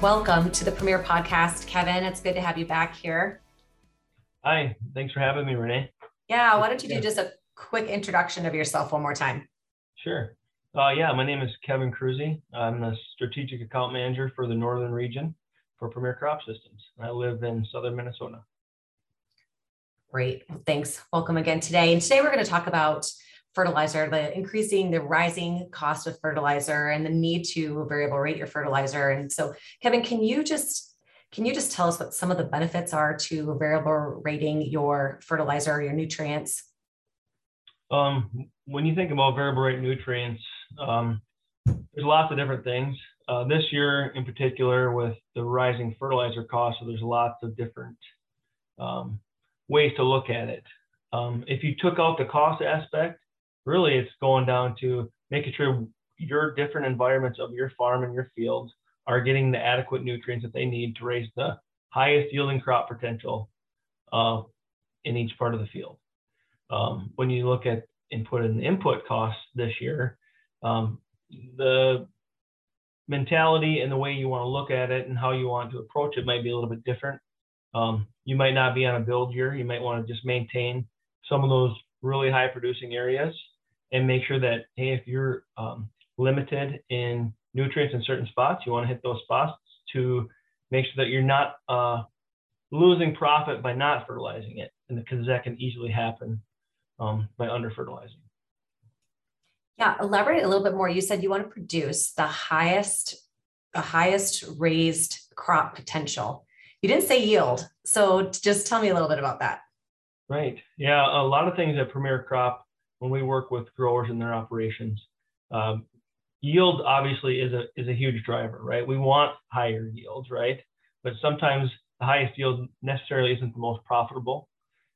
Welcome to the Premier Podcast, Kevin. It's good to have you back here. Hi, thanks for having me, Renee. Yeah, why don't you do just a quick introduction of yourself one more time? Sure. Uh, yeah, my name is Kevin Cruzy. I'm the strategic account manager for the northern region for Premier Crop Systems. I live in southern Minnesota. Great. Thanks. Welcome again today. And today we're going to talk about fertilizer, the increasing, the rising cost of fertilizer and the need to variable rate your fertilizer. And so, Kevin, can you just can you just tell us what some of the benefits are to variable rating your fertilizer or your nutrients? Um, when you think about variable rate nutrients, um, there's lots of different things. Uh, this year, in particular, with the rising fertilizer costs, so there's lots of different um, ways to look at it. Um, if you took out the cost aspect, really it's going down to making sure your different environments of your farm and your fields are getting the adequate nutrients that they need to raise the highest yielding crop potential uh, in each part of the field. Um, when you look at input and input costs this year, um, the mentality and the way you want to look at it and how you want to approach it might be a little bit different. Um, you might not be on a build year. You might want to just maintain some of those really high producing areas and make sure that, hey, if you're um, limited in nutrients in certain spots, you want to hit those spots to make sure that you're not uh, losing profit by not fertilizing it, and because that can easily happen um, by under fertilizing. Yeah, elaborate a little bit more. You said you want to produce the highest, the highest raised crop potential. You didn't say yield, so just tell me a little bit about that. Right. Yeah, a lot of things at Premier Crop when we work with growers in their operations. Um, yield obviously is a is a huge driver, right? We want higher yields, right? But sometimes the highest yield necessarily isn't the most profitable.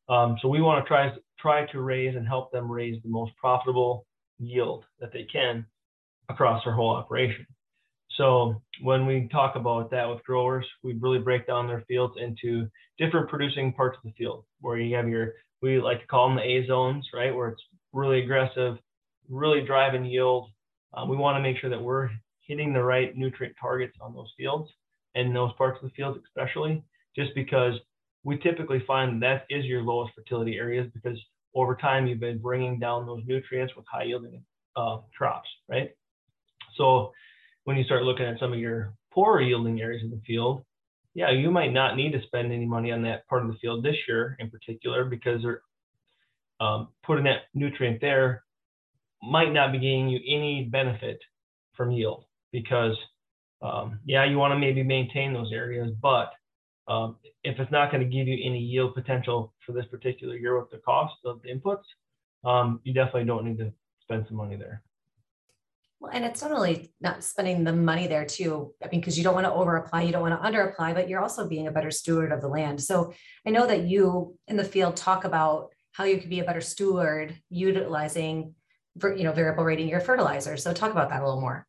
Um, so we want to try try to raise and help them raise the most profitable yield that they can across their whole operation. So when we talk about that with growers, we really break down their fields into different producing parts of the field where you have your, we like to call them the A zones, right? Where it's really aggressive, really driving yield. Um, we want to make sure that we're hitting the right nutrient targets on those fields and those parts of the field, especially just because we typically find that is your lowest fertility areas because over time you've been bringing down those nutrients with high yielding uh, crops, right? So when you start looking at some of your poorer yielding areas in the field, yeah, you might not need to spend any money on that part of the field this year in particular because they're um, putting that nutrient there might not be gaining you any benefit from yield because um, yeah, you want to maybe maintain those areas, but um, if it's not going to give you any yield potential for this particular year with the cost of the inputs, um, you definitely don't need to spend some money there. Well, and it's not only not spending the money there too. I mean, because you don't want to over apply, you don't want to under apply, but you're also being a better steward of the land. So I know that you in the field talk about how you could be a better steward utilizing, for, you know, variable rating your fertilizer. So talk about that a little more.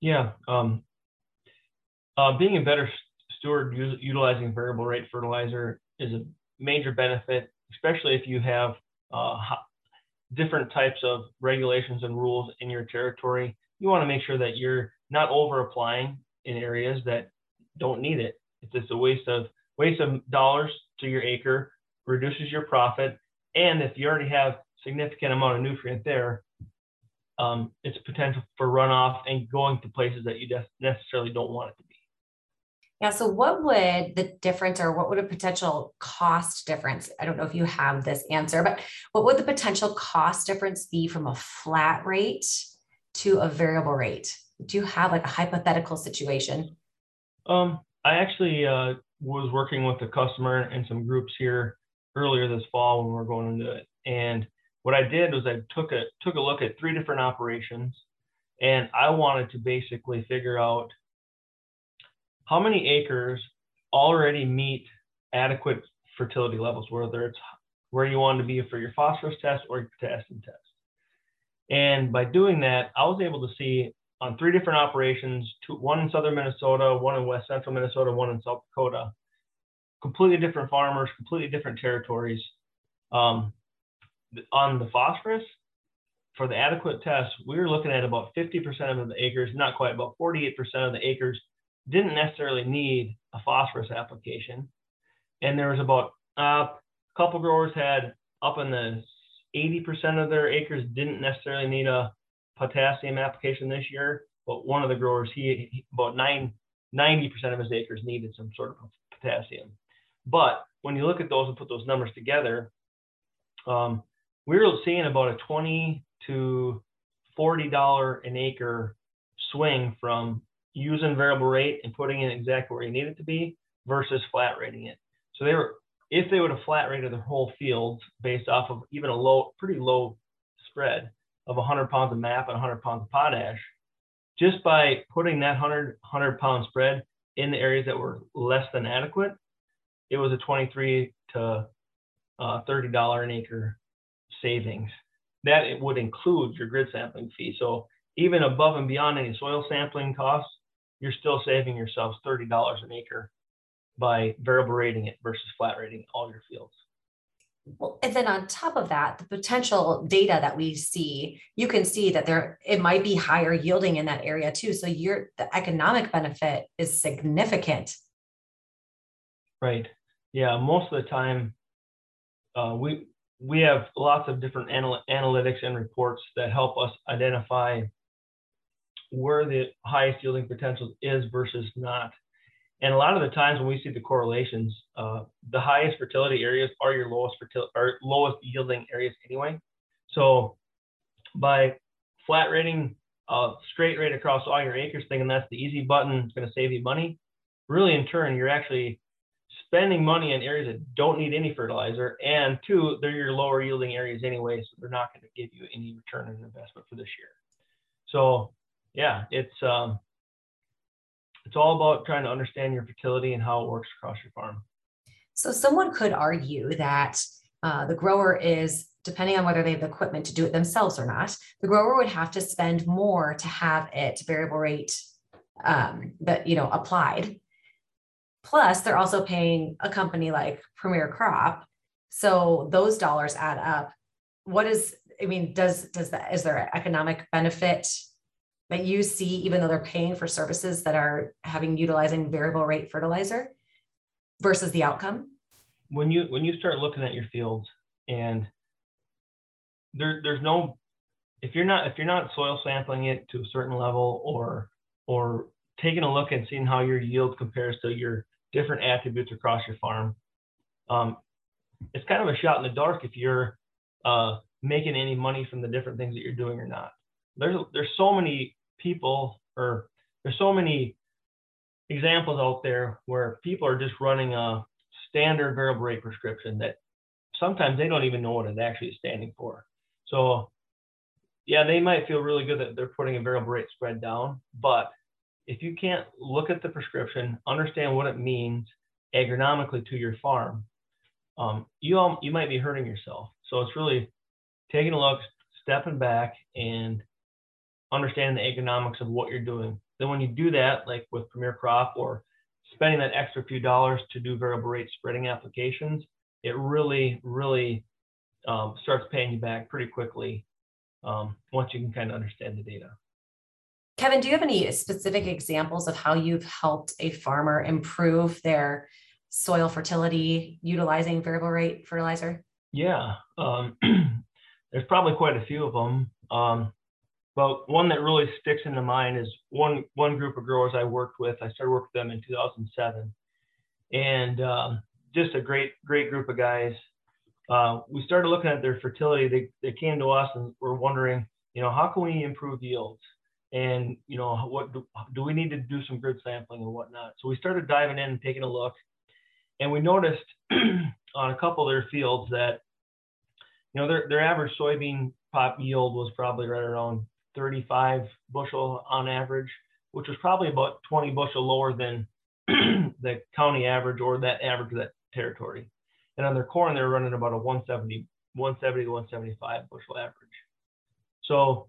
Yeah, um, uh, being a better steward utilizing variable rate fertilizer is a major benefit, especially if you have uh, different types of regulations and rules in your territory, you want to make sure that you're not over applying in areas that don't need it. It's just a waste of waste of dollars to your acre, reduces your profit, and if you already have significant amount of nutrient there, um, it's potential for runoff and going to places that you necessarily don't want it to be. Yeah. So, what would the difference or what would a potential cost difference? I don't know if you have this answer, but what would the potential cost difference be from a flat rate to a variable rate? Do you have like a hypothetical situation? Um, I actually uh, was working with a customer and some groups here earlier this fall when we were going into it. And what I did was I took a took a look at three different operations, and I wanted to basically figure out how many acres already meet adequate fertility levels, whether it's where you want to be for your phosphorus test or your potassium test. And by doing that, I was able to see on three different operations, two, one in southern Minnesota, one in west central Minnesota, one in South Dakota, completely different farmers, completely different territories. Um, on the phosphorus, for the adequate test, we were looking at about 50% of the acres, not quite, about 48% of the acres didn't necessarily need a phosphorus application. And there was about uh, a couple growers had up in the 80% of their acres didn't necessarily need a potassium application this year, but one of the growers, he, he about nine, 90% of his acres needed some sort of potassium. But when you look at those and put those numbers together, um, we were seeing about a 20 to $40 an acre swing from using variable rate and putting it exactly where you need it to be versus flat rating it. So they were, if they would have flat rated their whole fields based off of even a low, pretty low spread of 100 pounds of MAP and 100 pounds of potash, just by putting that 100, 100 pound spread in the areas that were less than adequate, it was a 23 to uh, $30 an acre savings. That it would include your grid sampling fee. So even above and beyond any soil sampling costs, you're still saving yourselves $30 an acre by variable rating it versus flat rating all your fields. Well, and then on top of that, the potential data that we see, you can see that there it might be higher yielding in that area too. So your the economic benefit is significant. Right. Yeah. Most of the time, uh, we we have lots of different anal- analytics and reports that help us identify where the highest yielding potential is versus not. And a lot of the times when we see the correlations, uh, the highest fertility areas are your lowest fertility or lowest yielding areas anyway. So by flat rating a straight rate across all your acres, thinking that's the easy button, it's going to save you money. Really, in turn, you're actually spending money in areas that don't need any fertilizer, and two, they're your lower yielding areas anyway, so they're not going to give you any return on investment for this year. So yeah, it's um, it's all about trying to understand your fertility and how it works across your farm. So someone could argue that uh, the grower is depending on whether they have the equipment to do it themselves or not, the grower would have to spend more to have it variable rate um, that you know applied. Plus, they're also paying a company like Premier Crop, so those dollars add up. What is I mean, does does that is there an economic benefit that you see, even though they're paying for services that are having utilizing variable rate fertilizer versus the outcome? When you when you start looking at your fields and there, there's no if you're not if you're not soil sampling it to a certain level or or taking a look and seeing how your yield compares to your different attributes across your farm, um, it's kind of a shot in the dark if you're uh, making any money from the different things that you're doing or not. There's there's so many people or there's so many examples out there where people are just running a standard variable rate prescription that sometimes they don't even know what it actually is standing for. So yeah, they might feel really good that they're putting a variable rate spread down, but if you can't look at the prescription, understand what it means agronomically to your farm, um, you all, you might be hurting yourself. So it's really taking a look, stepping back, and understanding the economics of what you're doing. Then when you do that, like with Premier Crop or spending that extra few dollars to do variable rate spreading applications, it really, really um, starts paying you back pretty quickly um, once you can kind of understand the data. Kevin, do you have any specific examples of how you've helped a farmer improve their soil fertility utilizing variable rate fertilizer? Yeah, um, there's probably quite a few of them. Um, but one that really sticks into mind is one one group of growers I worked with. I started working with them in 2007, and um, just a great great group of guys. Uh, we started looking at their fertility. They they came to us and were wondering, you know, how can we improve yields? And you know, what do, do we need to do some grid sampling and whatnot? So we started diving in and taking a look, and we noticed on a couple of their fields that, you know, their their average soybean pop yield was probably right around 35 bushel on average, which was probably about 20 bushel lower than the county average or that average of that territory. And on their corn, they're running about a 170, 170 to 175 bushel average. So,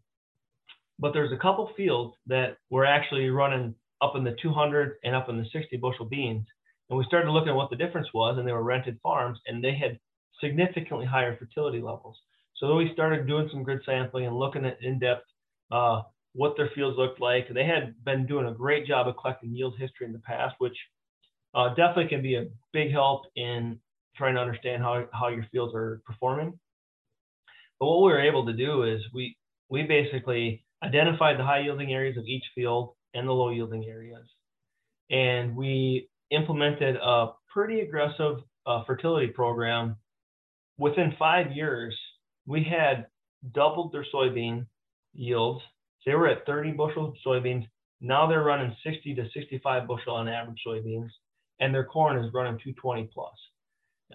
but there's a couple fields that were actually running up in the 200 and up in the 60 bushel beans. And we started looking at what the difference was, and they were rented farms, and they had significantly higher fertility levels. So we started doing some grid sampling and looking at in-depth uh, what their fields looked like. They had been doing a great job of collecting yield history in the past, which uh, definitely can be a big help in trying to understand how, how your fields are performing. But what we were able to do is we we basically identified the high yielding areas of each field and the low yielding areas. And we implemented a pretty aggressive uh, fertility program. Within five years, we had doubled their soybean yields. They were at 30 bushel soybeans. Now they're running 60 to 65 bushel on average soybeans, and their corn is running 220 plus.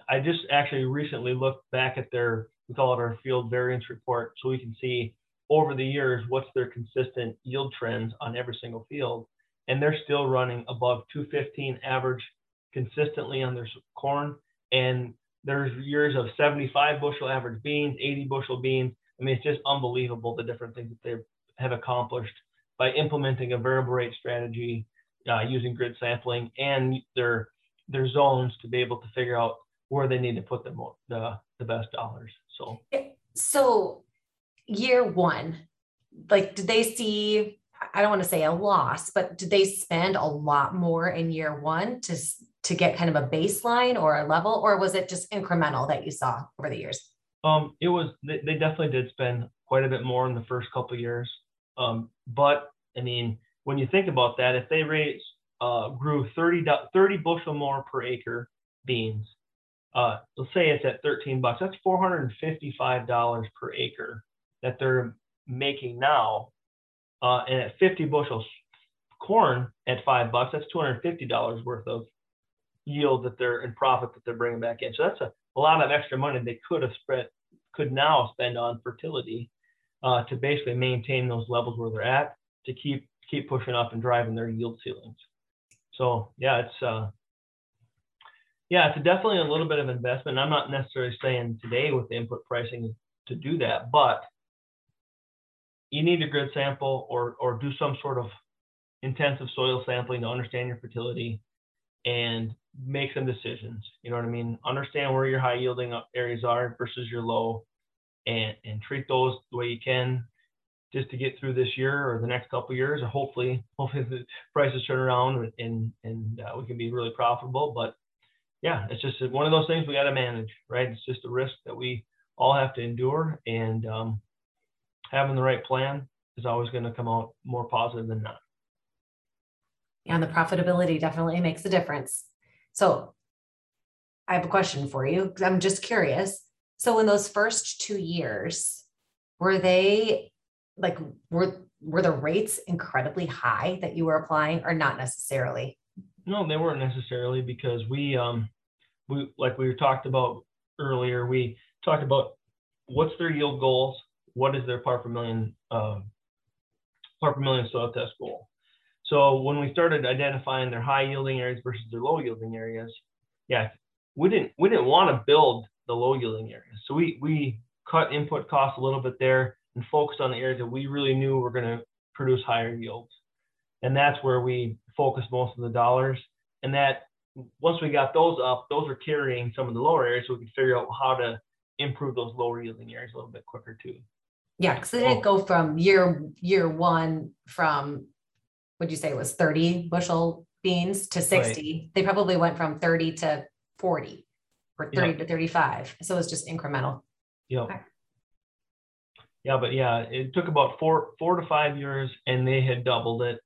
I just actually recently looked back at their, we call it our field variance report, so we can see over the years what's their consistent yield trends on every single field. And they're still running above 215 average consistently on their corn. And there's years of 75 bushel average beans, 80 bushel beans. I mean, it's just unbelievable the different things that they have accomplished by implementing a variable rate strategy, uh, using grid sampling and their their zones to be able to figure out where they need to put the the, the best dollars. So so year one, like did they see I don't want to say a loss, but did they spend a lot more in year one to to get kind of a baseline or a level, or was it just incremental that you saw over the years? Um, it was they, they definitely did spend quite a bit more in the first couple years. Um, but I mean, when you think about that, if they raised uh, grew 30, 30 bushel more per acre beans, uh, let's say it's at 13 bucks, that's $455 per acre that they're making now. Uh, and at 50 bushels corn at five bucks, that's $250 worth of yield that they're in profit that they're bringing back in. So that's a, a lot of extra money they could have spread, could now spend on fertility uh, to basically maintain those levels where they're at to keep keep pushing up and driving their yield ceilings. So yeah, it's uh, yeah, it's definitely a little bit of investment. I'm not necessarily saying today with the input pricing to do that, but you need a grid sample or or do some sort of intensive soil sampling to understand your fertility and make some decisions. You know what I mean? Understand where your high yielding areas are versus your low and, and treat those the way you can just to get through this year or the next couple years, or hopefully, hopefully the prices turn around and, and uh, we can be really profitable. But yeah, it's just one of those things we got to manage, right? It's just a risk that we all have to endure and um, having the right plan is always going to come out more positive than not. And the profitability definitely makes a difference. So I have a question for you. I'm just curious. So in those first two years, were they like were were the rates incredibly high that you were applying or not necessarily? No, they weren't necessarily because we um we like we talked about earlier, we talked about what's their yield goals, what is their part per million uh, part per million soil test goal. So when we started identifying their high yielding areas versus their low yielding areas, yeah, we didn't we didn't want to build the low yielding areas. So we we cut input costs a little bit there and focused on the areas that we really knew were going to produce higher yields. And that's where we focused most of the dollars. And that once we got those up, those are carrying some of the lower areas, so we could figure out how to improve those lower yielding areas a little bit quicker too. Yeah, because they oh. didn't go from year year one from would you say it was 30 bushel beans to 60. Right. They probably went from 30 to 40 or 30 to 35. So it's just incremental. Yeah. Yeah, but yeah, it took about four four to five years and they had doubled it.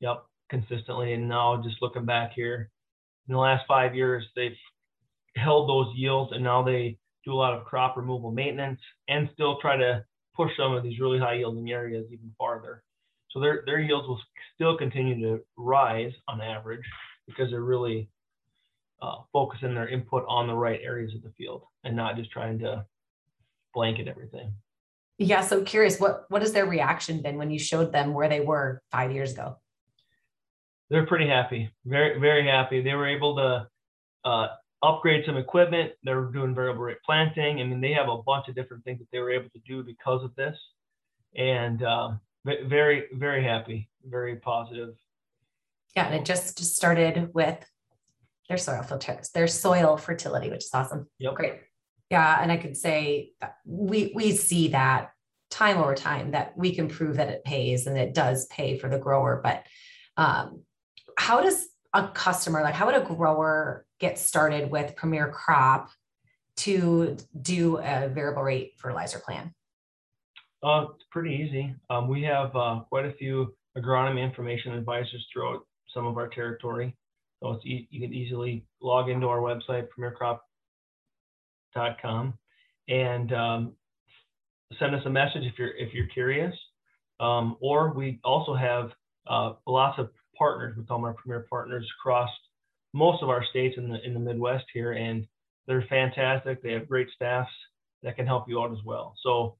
Yep, consistently. And now just looking back here, in the last five years, they've held those yields and now they do a lot of crop removal maintenance and still try to push some of these really high yielding areas even farther. So their, their yields will still continue to rise on average because they're really uh, focusing their input on the right areas of the field and not just trying to blanket everything. Yeah, so curious, what what has their reaction been when you showed them where they were five years ago? They're pretty happy, very very happy. They were able to uh, upgrade some equipment. They're doing variable rate planting. I mean, they have a bunch of different things that they were able to do because of this, and um, very very happy very positive yeah and it just started with their soil filters their soil fertility which is awesome yep. great yeah and i could say we we see that time over time that we can prove that it pays and it does pay for the grower. But um, how does a customer, like how would a grower get started with Premier Crop to do a variable rate fertilizer plan? Uh, it's pretty easy. Um, we have uh, quite a few agronomy information advisors throughout some of our territory. So it's e- you can easily log into our website, premiercrop.com, and um, send us a message if you're if you're curious. Um, or we also have uh, lots of partners. We call them our premier partners across most of our states in the in the Midwest here, and they're fantastic. They have great staffs that can help you out as well. So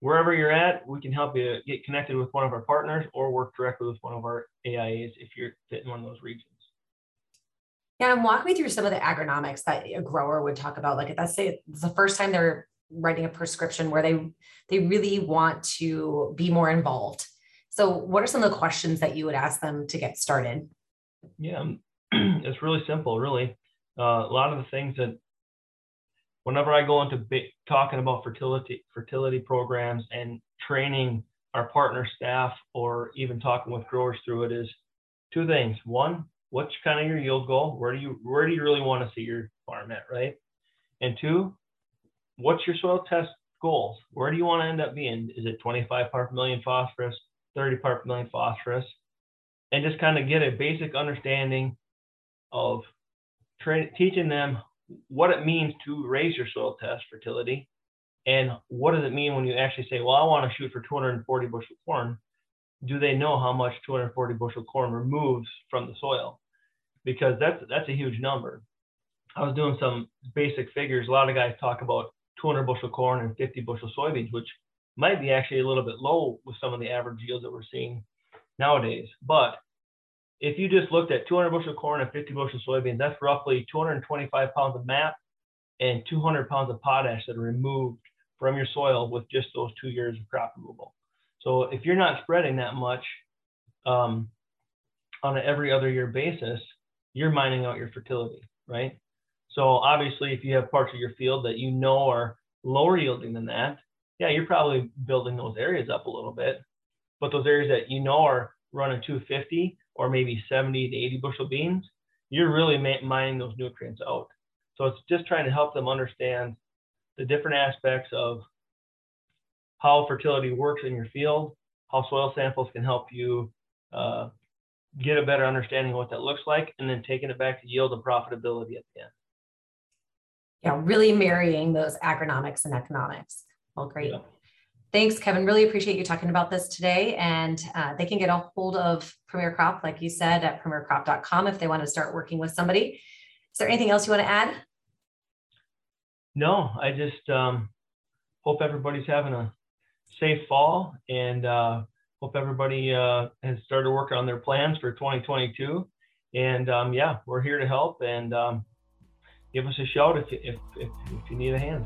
wherever you're at, we can help you get connected with one of our partners or work directly with one of our AIAs if you're in one of those regions. Yeah, and walk me through some of the agronomics that a grower would talk about. Like, let's say it's the first time they're writing a prescription where they they really want to be more involved. So, what are some of the questions that you would ask them to get started? Yeah, um, it's really simple. Really, uh, a lot of the things that whenever I go into talking about fertility fertility programs and training our partner staff or even talking with growers through it is two things. One, what's kind of your yield goal? Where do you where do you really want to see your farm at, right? And two, what's your soil test goals? Where do you want to end up being? Is it 25 part per million phosphorus, 30 part per million phosphorus? And just kind of get a basic understanding of tra- teaching them what it means to raise your soil test fertility and what does it mean when you actually say, well, I want to shoot for 240 bushel corn. Do they know how much 240 bushel corn removes from the soil? Because that's that's a huge number. I was doing some basic figures. A lot of guys talk about 200 bushel corn and 50 bushel soybeans, which might be actually a little bit low with some of the average yields that we're seeing nowadays. But if you just looked at 200 bushel corn and 50 bushel soybeans, that's roughly 225 pounds of MAP and 200 pounds of potash that are removed from your soil with just those two years of crop removal. So if you're not spreading that much um, on an every other year basis, you're mining out your fertility, right? So obviously, if you have parts of your field that you know are lower yielding than that, yeah, you're probably building those areas up a little bit. But those areas that you know are running 250 or maybe 70 to 80 bushel beans, you're really mining those nutrients out. So it's just trying to help them understand the different aspects of how fertility works in your field, how soil samples can help you uh, get a better understanding of what that looks like, and then taking it back to yield and profitability at the end. Yeah, really marrying those agronomics and economics. Well, great. Yeah. Thanks, Kevin. Really appreciate you talking about this today. And uh, they can get a hold of Premier Crop, like you said, at premiercrop.com if they want to start working with somebody. Is there anything else you want to add? No, I just um, hope everybody's having a safe fall and uh, hope everybody uh, has started working on their plans for 2022. And um, yeah, we're here to help and um, give us a shout if, if, if, if you need a hand.